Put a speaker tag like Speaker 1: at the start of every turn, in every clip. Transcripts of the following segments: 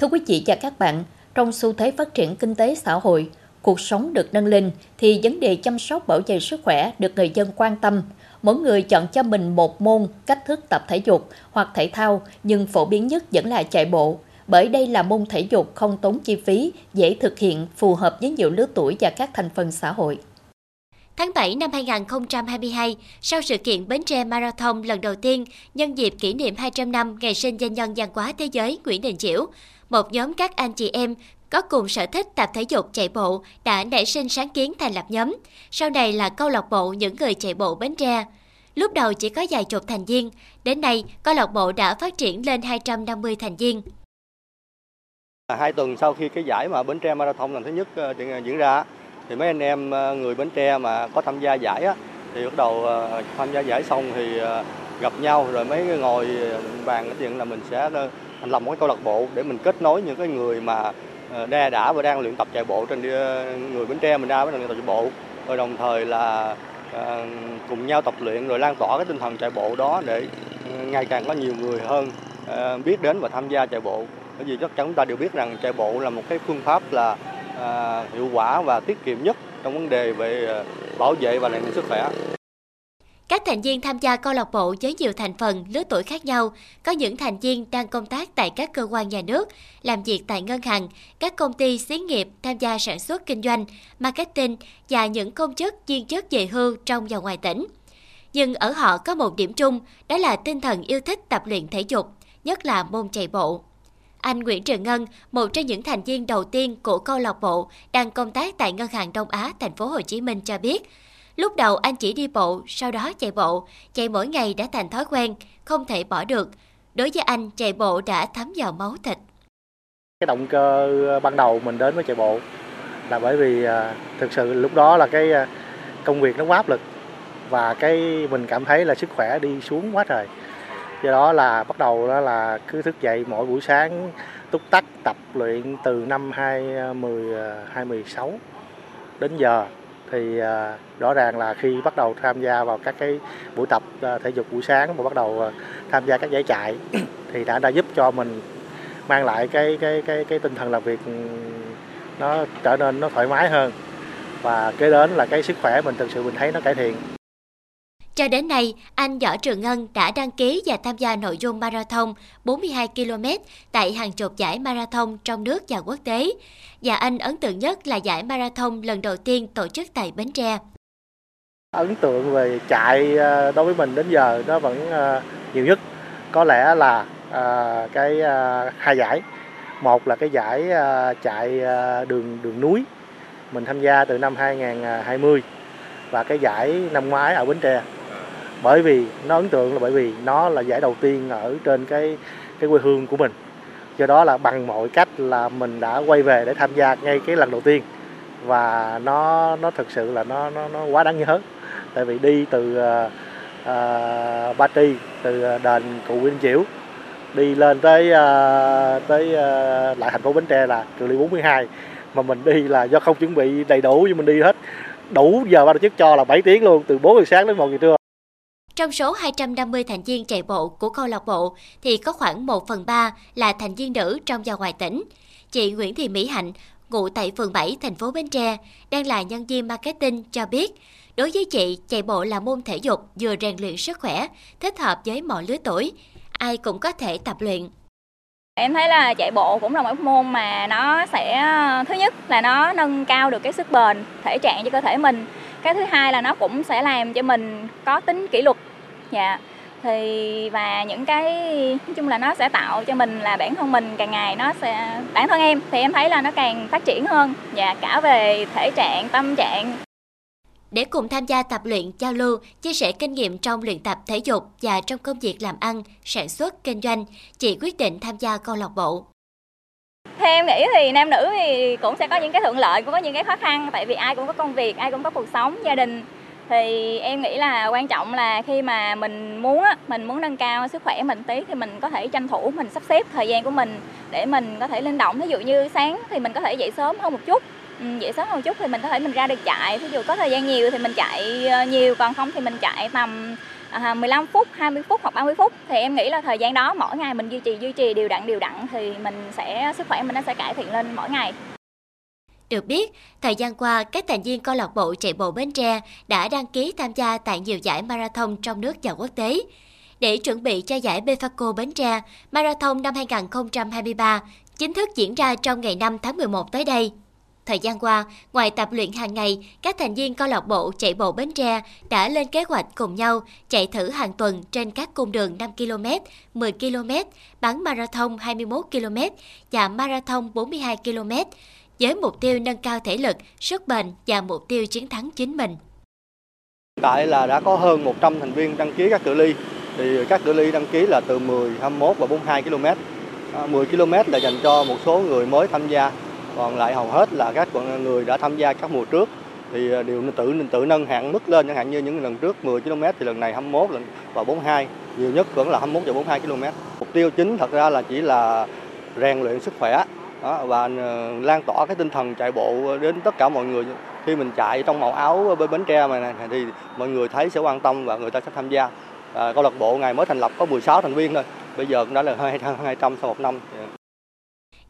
Speaker 1: Thưa quý vị và các bạn, trong xu thế phát triển kinh tế xã hội, cuộc sống được nâng lên thì vấn đề chăm sóc bảo vệ sức khỏe được người dân quan tâm. Mỗi người chọn cho mình một môn, cách thức tập thể dục hoặc thể thao nhưng phổ biến nhất vẫn là chạy bộ. Bởi đây là môn thể dục không tốn chi phí, dễ thực hiện, phù hợp với nhiều lứa tuổi và các thành phần xã hội.
Speaker 2: Tháng 7 năm 2022, sau sự kiện Bến Tre Marathon lần đầu tiên nhân dịp kỷ niệm 200 năm ngày sinh danh nhân văn hóa thế giới Nguyễn Đình Chiểu, một nhóm các anh chị em có cùng sở thích tập thể dục chạy bộ đã nảy sinh sáng kiến thành lập nhóm, sau này là câu lạc bộ những người chạy bộ Bến Tre. Lúc đầu chỉ có vài chục thành viên, đến nay câu lạc bộ đã phát triển lên 250 thành viên.
Speaker 3: Hai tuần sau khi cái giải mà Bến Tre Marathon lần thứ nhất ờ, ờ, diễn ra, thì mấy anh em ờ, người Bến Tre mà có tham gia giải á, thì bắt đầu ờ, tham gia giải xong thì ờ, gặp nhau rồi mấy ngồi bàn cái chuyện là mình sẽ thành lập một cái câu lạc bộ để mình kết nối những cái người mà đa đã và đang luyện tập chạy bộ trên người Bến Tre mình ra với luyện tập chạy bộ. Rồi đồng thời là cùng nhau tập luyện rồi lan tỏa cái tinh thần chạy bộ đó để ngày càng có nhiều người hơn biết đến và tham gia chạy bộ. Bởi vì chắc chắn chúng ta đều biết rằng chạy bộ là một cái phương pháp là À, hiệu quả và tiết kiệm nhất trong vấn đề về à, bảo vệ và rèn luyện sức khỏe.
Speaker 2: Các thành viên tham gia câu lạc bộ với nhiều thành phần, lứa tuổi khác nhau, có những thành viên đang công tác tại các cơ quan nhà nước, làm việc tại ngân hàng, các công ty xí nghiệp tham gia sản xuất kinh doanh, marketing và những công chức viên chức về hưu trong và ngoài tỉnh. Nhưng ở họ có một điểm chung, đó là tinh thần yêu thích tập luyện thể dục, nhất là môn chạy bộ. Anh Nguyễn Trường Ngân, một trong những thành viên đầu tiên của câu lạc bộ đang công tác tại Ngân hàng Đông Á, thành phố Hồ Chí Minh cho biết, lúc đầu anh chỉ đi bộ, sau đó chạy bộ, chạy mỗi ngày đã thành thói quen, không thể bỏ được. Đối với anh, chạy bộ đã thấm vào máu thịt.
Speaker 4: Cái động cơ ban đầu mình đến với chạy bộ là bởi vì à, thực sự lúc đó là cái à, công việc nó quá áp lực và cái mình cảm thấy là sức khỏe đi xuống quá trời do đó là bắt đầu đó là cứ thức dậy mỗi buổi sáng, túc tắc, tập luyện từ năm 2010 2016 ờ, ờ, đến giờ. Thì ờ, rõ ràng là khi bắt đầu tham gia vào các cái buổi tập thể dục buổi sáng và bắt đầu tham gia các giải chạy thì đã đã giúp cho mình mang lại cái cái cái cái tinh thần làm việc nó trở nên, nó thoải mái hơn. Và kế đến là cái sức khỏe mình thực sự mình thấy nó cải thiện
Speaker 2: cho đến nay, anh Võ Trường Ngân đã đăng ký và tham gia nội dung marathon 42 km tại hàng chục giải marathon trong nước và quốc tế. Và anh ấn tượng nhất là giải marathon lần đầu tiên tổ chức tại Bến Tre.
Speaker 4: Ấn tượng về chạy ờ, đối với mình đến giờ nó vẫn ờ, nhiều nhất. Có lẽ là ờ, cái hai giải. Một là cái giải chạy đường đường núi mình tham gia từ năm 2020 và cái giải năm ngoái ở Bến Tre bởi vì nó ấn tượng là bởi vì nó là giải đầu tiên ở trên cái cái quê hương của mình. Do đó là bằng mọi cách là mình đã quay về để tham gia ngay cái lần đầu tiên. Và nó nó thực sự là nó nó nó quá đáng nhớ. Tại vì đi từ uh, uh, Ba Tri từ ờ, đền cụ Nguyễn Chiểu đi lên tới uh, tới uh, lại thành phố Bến Tre là cự ly 42 mà mình đi là do không chuẩn bị đầy đủ nhưng mình đi hết đủ giờ ban tổ chức cho là 7 tiếng luôn từ 4 giờ sáng đến 1 giờ trưa
Speaker 2: trong số 250 thành viên chạy bộ của câu lạc bộ thì có khoảng 1 phần 3 là thành viên nữ trong và ngoài tỉnh. Chị Nguyễn Thị Mỹ Hạnh, ngụ tại phường 7 thành phố Bến Tre, đang là nhân viên marketing cho biết, đối với chị, chạy bộ là môn thể dục vừa rèn luyện sức khỏe, thích hợp với mọi lứa tuổi, ai cũng có thể tập luyện.
Speaker 5: Em thấy là chạy bộ cũng là một môn mà nó sẽ thứ nhất là nó nâng cao được cái sức bền thể trạng cho cơ thể mình. Cái thứ hai là nó cũng sẽ làm cho mình có tính kỷ luật dạ. Thì và những cái nói chung là nó sẽ tạo cho mình là bản thân mình càng ngày nó sẽ bản thân em thì em thấy là nó càng phát triển hơn. Và cả về thể trạng tâm trạng.
Speaker 2: Để cùng tham gia tập luyện, giao lưu, chia sẻ kinh nghiệm trong luyện tập thể dục và trong công việc làm ăn, sản xuất, kinh doanh, chị quyết định tham gia câu lạc bộ.
Speaker 5: Theo em nghĩ thì nam nữ thì cũng sẽ có những cái thuận lợi, cũng có những cái khó khăn tại vì ai cũng có công việc, ai cũng có cuộc sống, gia đình thì em nghĩ là quan trọng là khi mà mình muốn á mình muốn nâng cao sức khỏe mình tí thì mình có thể tranh thủ mình sắp xếp thời gian của mình để mình có thể linh động. Ví dụ như sáng thì mình có thể dậy sớm hơn một chút. Ừ, dậy sớm hơn một chút thì mình có thể mình ra được chạy. Ví dụ có thời gian nhiều thì mình chạy ờ, nhiều còn không thì mình chạy tầm à, 15 phút, 20 phút hoặc 30 phút. Thì em nghĩ là thời gian đó mỗi ngày mình duy trì duy trì đều đặn đều đặn thì mình sẽ sức khỏe mình nó sẽ cải thiện lên mỗi ngày.
Speaker 2: Được biết, thời gian qua, các thành viên câu lạc bộ chạy bộ Bến Tre đã đăng ký tham gia tại nhiều giải marathon trong nước và quốc tế. Để chuẩn bị cho giải Befaco Bến Tre, Marathon năm 2023 chính thức diễn ra trong ngày 5 tháng 11 tới đây. Thời gian qua, ngoài tập luyện hàng ngày, các thành viên câu lạc bộ chạy bộ Bến Tre đã lên kế hoạch cùng nhau chạy thử hàng tuần trên các cung đường 5 km, 10 km, bán marathon 21 km và marathon 42 km với mục tiêu nâng cao thể lực, sức bền và mục tiêu chiến thắng chính mình.
Speaker 3: Hiện tại là đã có hơn 100 thành viên đăng ký các cự ly. Thì các cự ly đăng ký là từ 10, 21 và 42 km. 10 km là dành cho một số người mới tham gia, còn lại hầu hết là các người đã tham gia các mùa trước thì à, đều tự tự nâng hạng mức lên chẳng hạn như những lần trước 10 km thì lần này 21 lần và 42 nhiều nhất vẫn là 21 và 42 km mục tiêu chính thật ra là chỉ là rèn luyện sức khỏe đó, và ờ, lan tỏa cái tinh thần chạy bộ đến tất cả mọi người. Khi mình chạy trong màu áo bên Bến Tre này thì mọi người thấy sẽ quan tâm và người ta sẽ tham gia. À, câu lạc bộ ngày mới thành lập có 16 thành viên thôi. Bây giờ cũng đã là 200 sau một năm.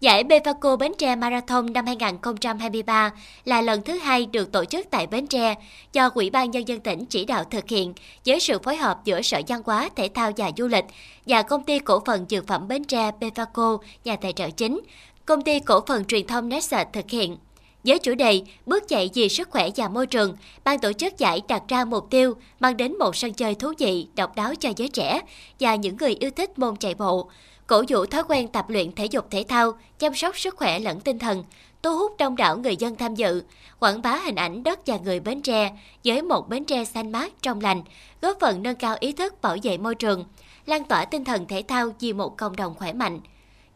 Speaker 2: Giải Befaco Bến Tre Marathon năm 2023 là lần thứ hai được tổ chức tại Bến Tre do Ủy ban Nhân dân tỉnh chỉ đạo thực hiện với sự phối hợp giữa Sở Văn hóa, Thể thao và Du lịch và Công ty Cổ phần Dược phẩm Bến Tre Befaco, nhà tài trợ chính, Công ty Cổ phần Truyền thông Nexus thực hiện. Với chủ đề Bước chạy vì sức khỏe và môi trường, ban tổ chức giải đặt ra mục tiêu mang đến một sân chơi thú vị, độc đáo cho giới trẻ và những người yêu thích môn chạy bộ, cổ vũ thói quen tập luyện thể dục thể thao, chăm sóc sức khỏe lẫn tinh thần, thu hút đông đảo người dân tham dự, quảng bá hình ảnh đất và người Bến Tre với một Bến Tre xanh mát trong lành, góp phần nâng cao ý thức bảo vệ môi trường, lan tỏa tinh thần thể thao vì một cộng đồng khỏe mạnh.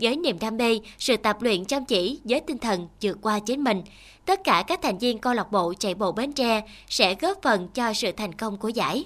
Speaker 2: Với niềm đam mê, sự tập luyện chăm chỉ với tinh thần vượt qua chính mình, tất cả các thành viên câu lạc bộ chạy bộ Bến Tre sẽ góp phần cho sự thành công của giải.